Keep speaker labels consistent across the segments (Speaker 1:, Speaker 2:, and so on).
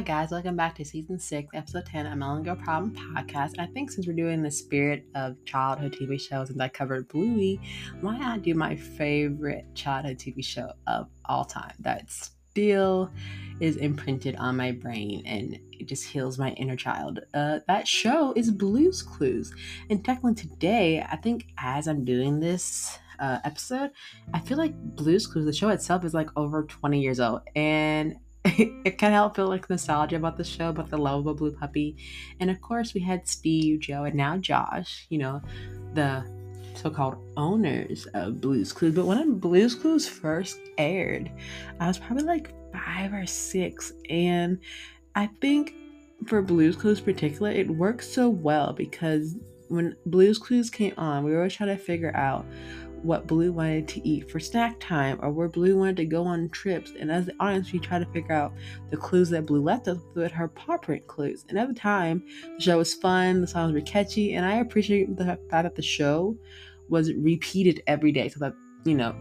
Speaker 1: Hi, guys. Welcome back to season six, episode 10 of Melon Girl Problem podcast. I think since we're doing the spirit of childhood TV shows and I covered Bluey, why not do my favorite childhood TV show of all time that still is imprinted on my brain and it just heals my inner child? Uh, that show is Blue's Clues. And technically, today, I think as I'm doing this, uh, episode, I feel like Blue's Clues, the show itself, is like over 20 years old. And it can't help feel like nostalgia about the show, about the lovable blue puppy. And of course, we had Steve, Joe, and now Josh, you know, the so called owners of Blues Clues. But when Blues Clues first aired, I was probably like five or six. And I think for Blues Clues particular, it worked so well because when Blues Clues came on, we were always trying to figure out what Blue wanted to eat for snack time or where Blue wanted to go on trips. And as the audience, we try to figure out the clues that Blue left us with her paw print clues. And at the time, the show was fun, the songs were catchy, and I appreciate the fact that the show was repeated every day so that, you know,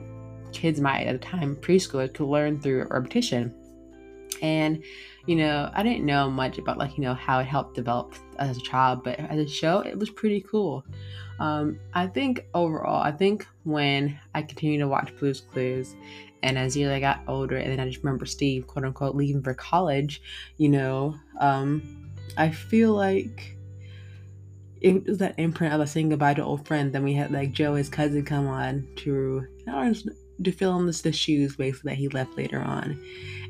Speaker 1: kids might at the time preschool could learn through repetition. And, you know, I didn't know much about like, you know, how it helped develop as a child, but as a show, it was pretty cool. Um, I think overall, I think when I continued to watch Blue's Clues, and as years I got older, and then I just remember Steve, quote unquote, leaving for college, you know, um, I feel like it was that imprint of us saying goodbye to old friends. Then we had like Joe, his cousin, come on to to fill in the, the shoes basically that he left later on.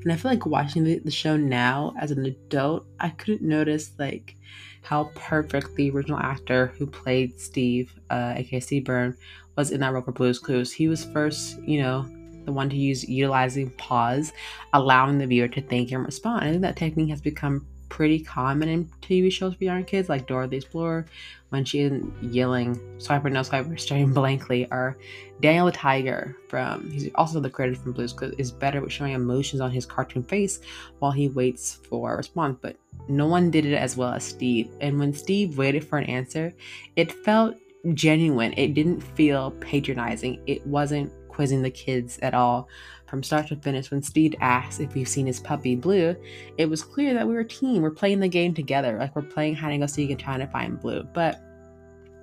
Speaker 1: And I feel like watching the, the show now as an adult, I couldn't notice like how perfect the original actor who played Steve, uh, aka Steve Burns, was in that role for Blue's Clues. He was first, you know, the one to use utilizing pause, allowing the viewer to think and respond. I think that technique has become pretty common in TV shows for young kids, like Dora the Explorer, when she isn't yelling "swiper no swiper," staring blankly, or Daniel the Tiger from he's also the creator from Blues Clues is better with showing emotions on his cartoon face while he waits for a response. But no one did it as well as Steve. And when Steve waited for an answer, it felt genuine. It didn't feel patronizing. It wasn't quizzing the kids at all. From start to finish, when Steve asked if we've seen his puppy Blue, it was clear that we were a team. We're playing the game together, like we're playing hide and go seek and trying to find Blue. But,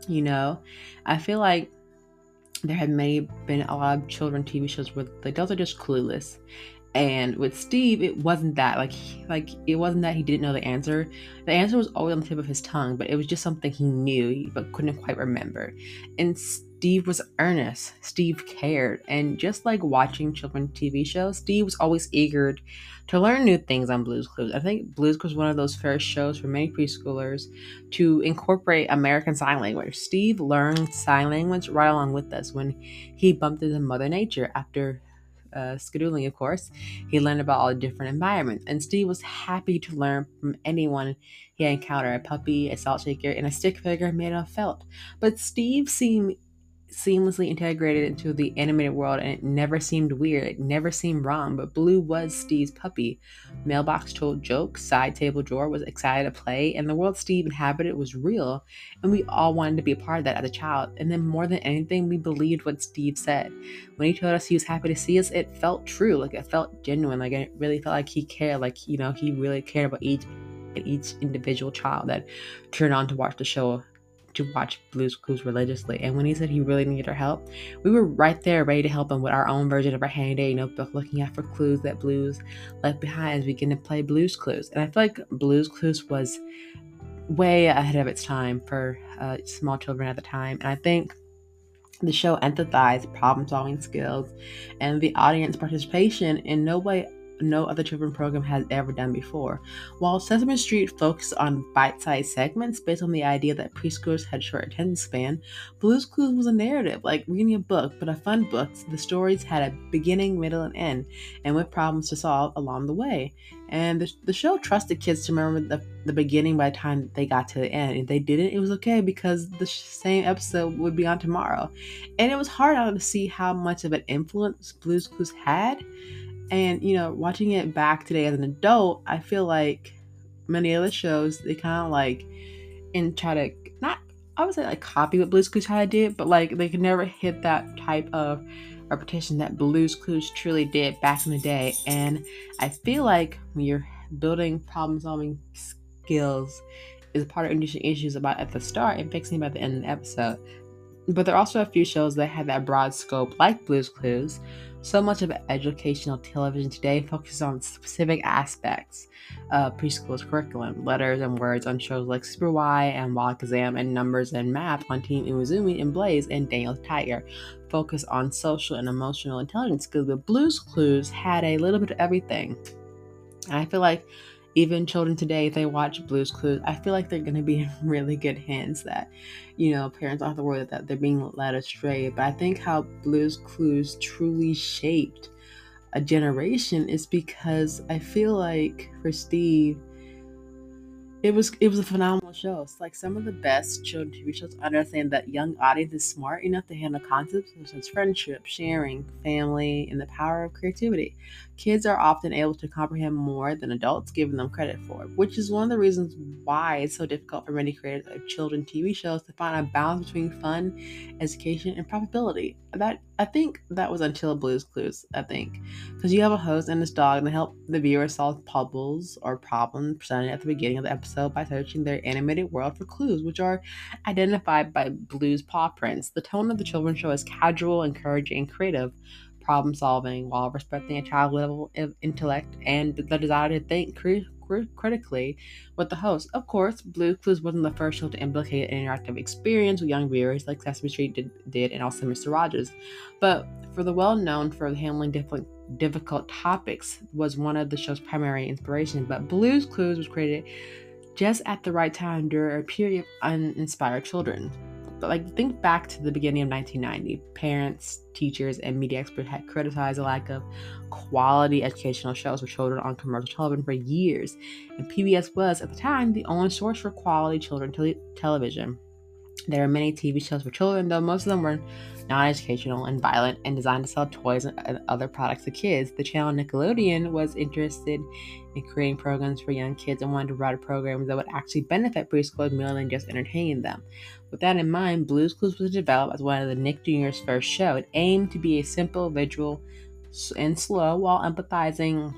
Speaker 1: you know, I feel like there have maybe been a lot of children TV shows where the adults are just clueless. And with Steve, it wasn't that. Like, like it wasn't that he didn't know the answer. The answer was always on the tip of his tongue, but it was just something he knew but couldn't quite remember. And Steve was earnest. Steve cared. And just like watching children's TV shows, Steve was always eager to learn new things on Blues Clues. I think Blues Clues was one of those first shows for many preschoolers to incorporate American Sign Language. Steve learned sign language right along with us when he bumped into Mother Nature after uh, scheduling, of course. He learned about all the different environments, and Steve was happy to learn from anyone he encountered a puppy, a salt shaker, and a stick figure made of felt. But Steve seemed seamlessly integrated into the animated world and it never seemed weird. It never seemed wrong. But Blue was Steve's puppy. Mailbox told jokes, side table drawer was excited to play, and the world Steve inhabited was real. And we all wanted to be a part of that as a child. And then more than anything, we believed what Steve said. When he told us he was happy to see us, it felt true. Like it felt genuine. Like it really felt like he cared. Like, you know, he really cared about each each individual child that turned on to watch the show to watch Blues Clues religiously. And when he said he really needed our help, we were right there ready to help him with our own version of our handy dandy notebook, looking out for clues that Blues left behind as we begin to play Blues Clues. And I feel like Blues Clues was way ahead of its time for uh, small children at the time. And I think the show empathized problem solving skills and the audience participation in no way no other children program has ever done before. While Sesame Street focused on bite sized segments based on the idea that preschoolers had short attention span, Blue's Clues was a narrative, like reading a book, but a fun book. The stories had a beginning, middle, and end, and with problems to solve along the way. And the, the show trusted kids to remember the, the beginning by the time they got to the end. If they didn't, it was okay because the same episode would be on tomorrow. And it was hard to see how much of an influence Blue's Clues had and, you know, watching it back today as an adult, I feel like many other shows, they kind of like, and try to, not, I would say like copy what Blue's Clues to do, but like they could never hit that type of repetition that Blue's Clues truly did back in the day. And I feel like when you're building problem solving skills is part of introducing issues about at the start and fixing by the end of the episode. But there are also a few shows that have that broad scope, like Blue's Clues. So much of educational television today focuses on specific aspects of preschool's curriculum, letters and words on shows like Super Why and Wallach Exam, and numbers and math on Team Umizoomi and Blaze and Daniel Tiger. Focus on social and emotional intelligence skills, but Blue's Clues had a little bit of everything. And I feel like even children today, if they watch Blue's Clues, I feel like they're going to be in really good hands. That, you know, parents don't have to worry that they're being led astray. But I think how Blue's Clues truly shaped a generation is because I feel like for Steve, it was it was a phenomenal show. It's like some of the best children TV shows understand that young audience is smart enough to handle concepts such as friendship, sharing, family, and the power of creativity. Kids are often able to comprehend more than adults giving them credit for, which is one of the reasons why it's so difficult for many creators of children TV shows to find a balance between fun, education, and profitability. That I think that was until Blue's Clues. I think because you have a host and this dog, and they help the viewer solve puzzles or problems presented at the beginning of the episode by searching their animated world for clues, which are identified by Blue's paw prints. The tone of the children's show is casual, encouraging, and creative problem solving while respecting a child level of intellect and the desire to think critically with the host. Of course, Blue Clues wasn't the first show to implicate an interactive experience with young viewers like Sesame Street did, did and also Mr. Rogers. But for the well known for handling different difficult topics was one of the show's primary inspiration, But Blue's Clues was created just at the right time during a period of uninspired children. But like think back to the beginning of 1990, parents, teachers, and media experts had criticized the lack of quality educational shows for children on commercial television for years, and PBS was at the time the only source for quality children te- television. There are many TV shows for children, though most of them were non educational and violent and designed to sell toys and other products to kids. The channel Nickelodeon was interested in creating programs for young kids and wanted to write programs that would actually benefit preschoolers more than just entertaining them. With that in mind, Blue's Clues was developed as one of the Nick Jr.'s first show. It aimed to be a simple, visual, and slow while empathizing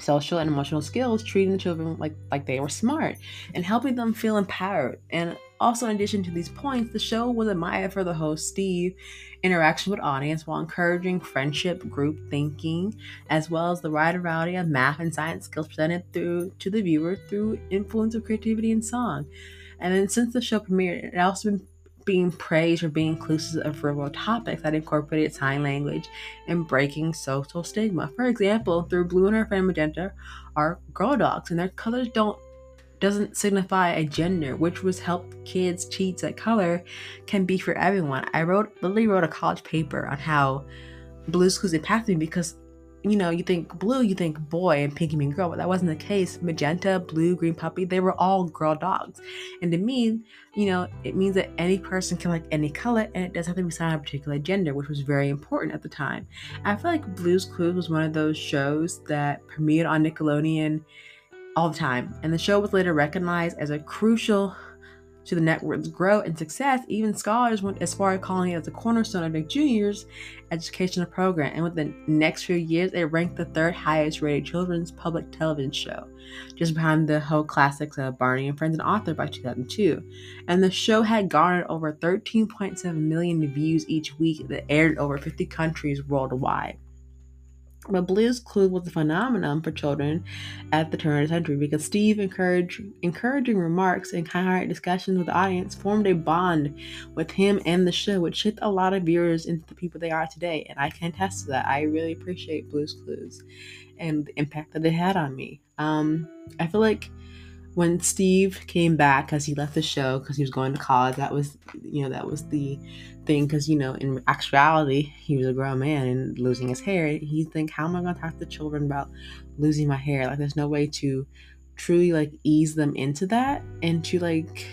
Speaker 1: social and emotional skills, treating the children like, like they were smart and helping them feel empowered. And also, in addition to these points, the show was admired for the host Steve interaction with audience while encouraging friendship, group thinking, as well as the wide variety of math and science skills presented through to the viewer through influence of creativity and song. And then since the show premiered, it also been being praised for being inclusive of real topics that incorporated sign language and breaking social stigma. For example, through Blue and her friend Magenta are girl dogs, and their colors don't doesn't signify a gender, which was help kids teach that color can be for everyone. I wrote literally wrote a college paper on how Blue's Clues impacted me because you know, you think blue, you think boy, and pinky mean girl, but that wasn't the case. Magenta, blue, green puppy, they were all girl dogs. And to me, you know, it means that any person can like any color and it doesn't have to be assigned a particular gender, which was very important at the time. I feel like Blue's Clues was one of those shows that premiered on Nickelodeon all the time. And the show was later recognized as a crucial to the network's growth and success, even scholars went as far as calling it as the cornerstone of Nick Jr.'s educational program. And within the next few years, it ranked the third highest rated children's public television show, just behind the whole classics of Barney and Friends and Arthur by 2002. And the show had garnered over 13.7 million views each week that aired over 50 countries worldwide. But Blue's Clues was a phenomenon for children at the turn of the century because Steve encouraged, encouraging remarks and kind-hearted discussions with the audience formed a bond with him and the show, which shaped a lot of viewers into the people they are today. And I can attest to that. I really appreciate Blue's Clues and the impact that it had on me. Um, I feel like when Steve came back because he left the show because he was going to college, that was you know that was the thing because you know in actuality he was a grown man and losing his hair. He think how am I going to talk to children about losing my hair? Like there's no way to truly like ease them into that and to like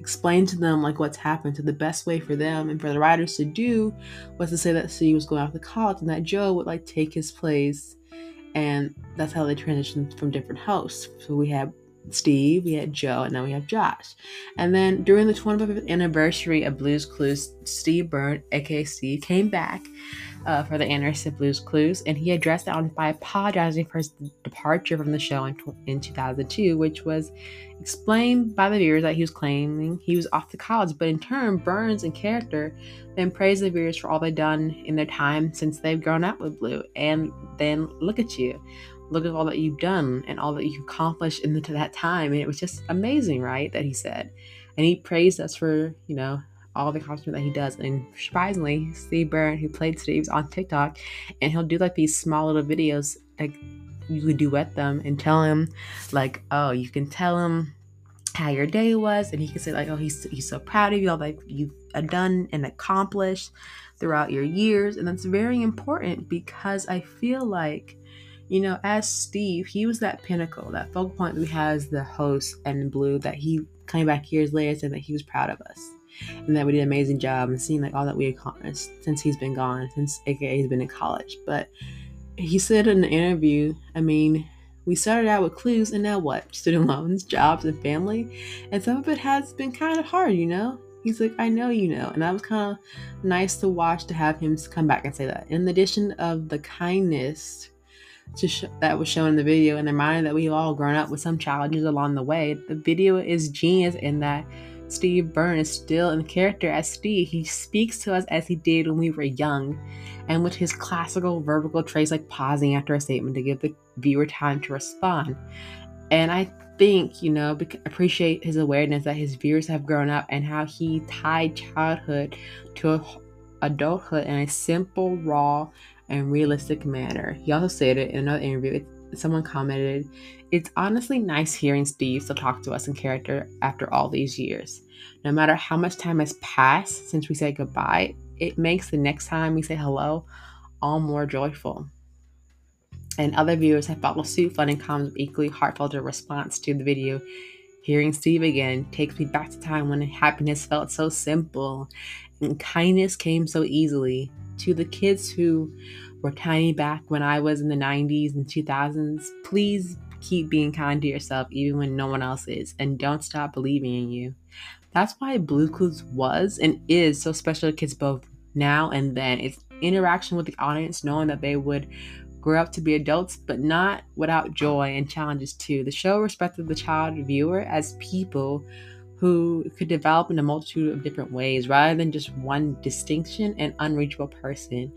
Speaker 1: explain to them like what's happened. So the best way for them and for the writers to do was to say that Steve was going off to college and that Joe would like take his place and that's how they transitioned from different hosts. So we had Steve, we had Joe, and now we have Josh. And then during the 25th anniversary of Blues Clues, Steve Burns, aka Steve, came back uh, for the anniversary of Blues Clues, and he addressed the audience by apologizing for his departure from the show in, in 2002, which was explained by the viewers that he was claiming he was off to college. But in turn, Burns and character then praised the viewers for all they've done in their time since they've grown up with Blue. And then look at you look at all that you've done and all that you've accomplished in that time. And it was just amazing, right? That he said. And he praised us for, you know, all the accomplishment that he does. And surprisingly, Steve Burns, who played Steve's on TikTok, and he'll do like these small little videos, like you could duet them and tell him, like, oh, you can tell him how your day was, and he can say like, oh, he's he's so proud of you, all that you've uh, done and accomplished throughout your years, and that's very important because I feel like you know, as Steve, he was that pinnacle, that focal point we had as the host and Blue that he came back years later said that he was proud of us and that we did an amazing job and seeing like all that we accomplished since he's been gone, since AKA he's been in college. But he said in an interview, I mean, we started out with clues and now what? Student loans, jobs, and family. And some of it has been kind of hard, you know? He's like, I know you know. And that was kind of nice to watch to have him come back and say that. In addition of the kindness sh- that was shown in the video and the reminder that we've all grown up with some challenges along the way. The video is genius in that Steve Burns is still in character as Steve. He speaks to us as he did when we were young, and with his classical vertical traits like pausing after a statement to give the viewer time to respond. And I think, you know, appreciate his awareness that his viewers have grown up and how he tied childhood to adulthood in a simple, raw, and realistic manner. He also stated in another interview, someone commented, It's honestly nice hearing Steve still talk to us in character after all these years. No matter how much time has passed since we said goodbye, it makes the next time we say hello all more joyful. And other viewers have followed suit, flooding comments with equally heartfelt response to the video. Hearing Steve again takes me back to time when happiness felt so simple and kindness came so easily to the kids who were tiny back when I was in the 90s and 2000s, please keep being kind to yourself even when no one else is, and don't stop believing in you. That's why Blue Clues was and is so special to kids both now and then. It's interaction with the audience, knowing that they would grow up to be adults, but not without joy and challenges too. The show respected the child viewer as people who could develop in a multitude of different ways rather than just one distinction and unreachable person.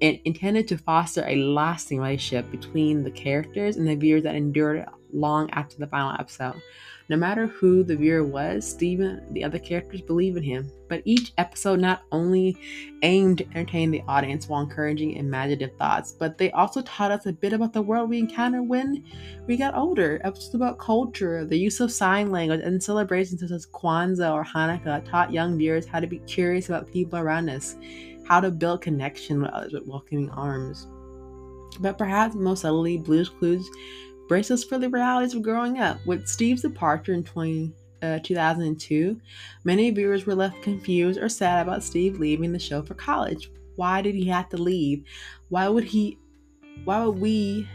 Speaker 1: It intended to foster a lasting relationship between the characters and the viewers that endured long after the final episode. No matter who the viewer was, Steven, the other characters believe in him. But each episode not only aimed to entertain the audience while encouraging imaginative thoughts, but they also taught us a bit about the world we encounter when we got older. Episodes about culture, the use of sign language, and celebrations such as Kwanzaa or Hanukkah taught young viewers how to be curious about people around us, how to build connection with others with welcoming arms. But perhaps most subtly, Blues Clues brace us for the realities of growing up. With Steve's departure in 20, uh, 2002, many viewers were left confused or sad about Steve leaving the show for college. Why did he have to leave? Why would he? Why would we?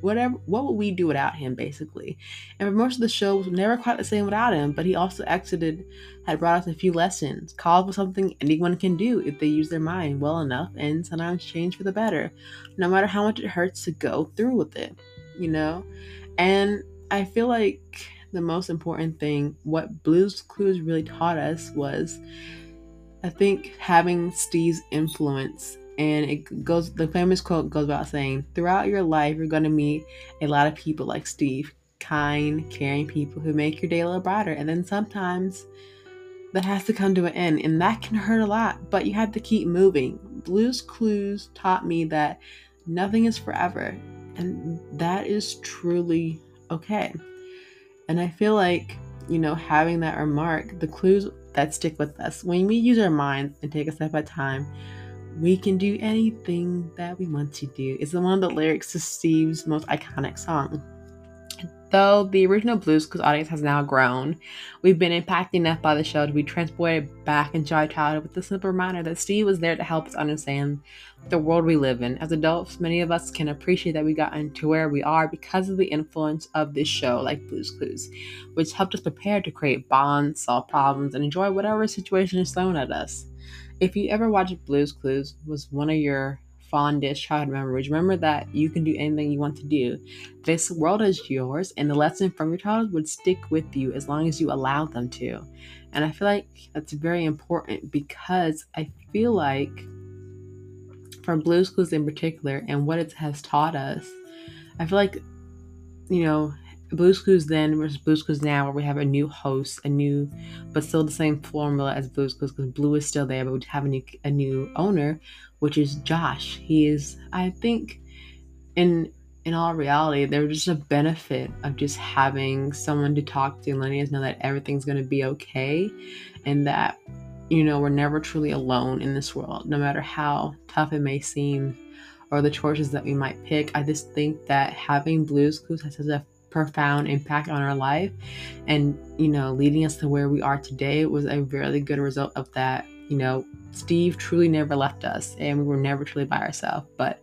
Speaker 1: Whatever. What would we do without him? Basically, and for most of the show was never quite the same without him. But he also exited, had brought us a few lessons. College was something anyone can do if they use their mind well enough, and sometimes change for the better, no matter how much it hurts to go through with it you know? And I feel like the most important thing, what Blues Clues really taught us was, I think, having Steve's influence. And it goes, the famous quote goes about saying, throughout your life, you're going to meet a lot of people like Steve, kind, caring people who make your day a little brighter. And then sometimes that has to come to an end, and that can hurt a lot, but you have to keep moving. Blues Clues taught me that nothing is forever and that is truly okay. And I feel like, you know, having that remark, the clues that stick with us, when we use our minds and take a step at a time, we can do anything that we want to do. It's one of the lyrics to Steve's most iconic song. Though the original Blues Clues audience has now grown, we've been impacted enough by the show to be transported back into our childhood with the simple reminder that Steve was there to help us understand the world we live in. As adults, many of us can appreciate that we got into where we are because of the influence of this show, like Blues Clues, which helped us prepare to create bonds, solve problems, and enjoy whatever situation is thrown at us. If you ever watched Blues Clues, was one of your fondest childhood memories. Remember that you can do anything you want to do. This world is yours, and the lesson from your childhood would stick with you as long as you allow them to. And I feel like that's very important because I feel like, for Blues Clues in particular, and what it has taught us, I feel like, you know, Blues Clues then versus Blues Clues now, where we have a new host, a new, but still the same formula as Blues Clues, because Blue is still there, but we have a new a new owner which is Josh. He is, I think, in in all reality, there's just a benefit of just having someone to talk to and letting us know that everything's gonna be okay, and that you know we're never truly alone in this world, no matter how tough it may seem or the choices that we might pick. I just think that having Blues Clues has such a profound impact on our life and you know leading us to where we are today was a really good result of that you know, Steve truly never left us and we were never truly by ourselves. But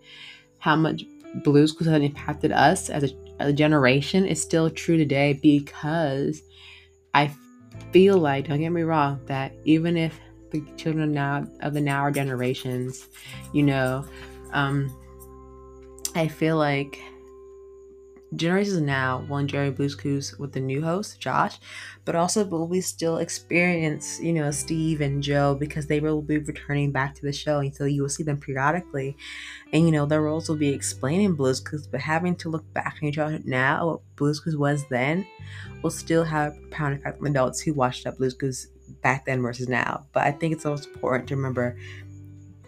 Speaker 1: how much Blues has impacted us as a, as a generation is still true today because I feel like, don't get me wrong, that even if the children now of the now generations, you know, um, I feel like Generations Now will enjoy Blues Clues with the new host, Josh, but also will we still experience, you know, Steve and Joe because they will be returning back to the show, and so you will see them periodically. And, you know, their roles will be explaining Blues Clues, but having to look back your childhood now, what Blues Clues was then, will still have a profound effect on adults who watched that Blues Clues back then versus now. But I think it's also important to remember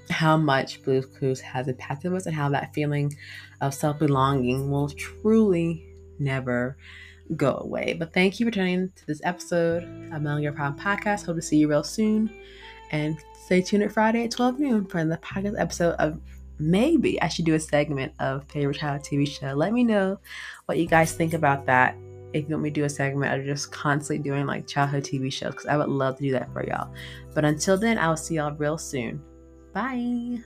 Speaker 1: how much Blues Clues has impacted us and how that feeling of self belonging will truly never go away. But thank you for tuning to this episode of Melon Your Problem Podcast. Hope to see you real soon. And stay tuned at Friday at 12 noon for the podcast episode of maybe I should do a segment of favorite child TV show. Let me know what you guys think about that. If you want me to do a segment of just constantly doing like childhood TV shows, because I would love to do that for y'all. But until then, I will see y'all real soon. Bye.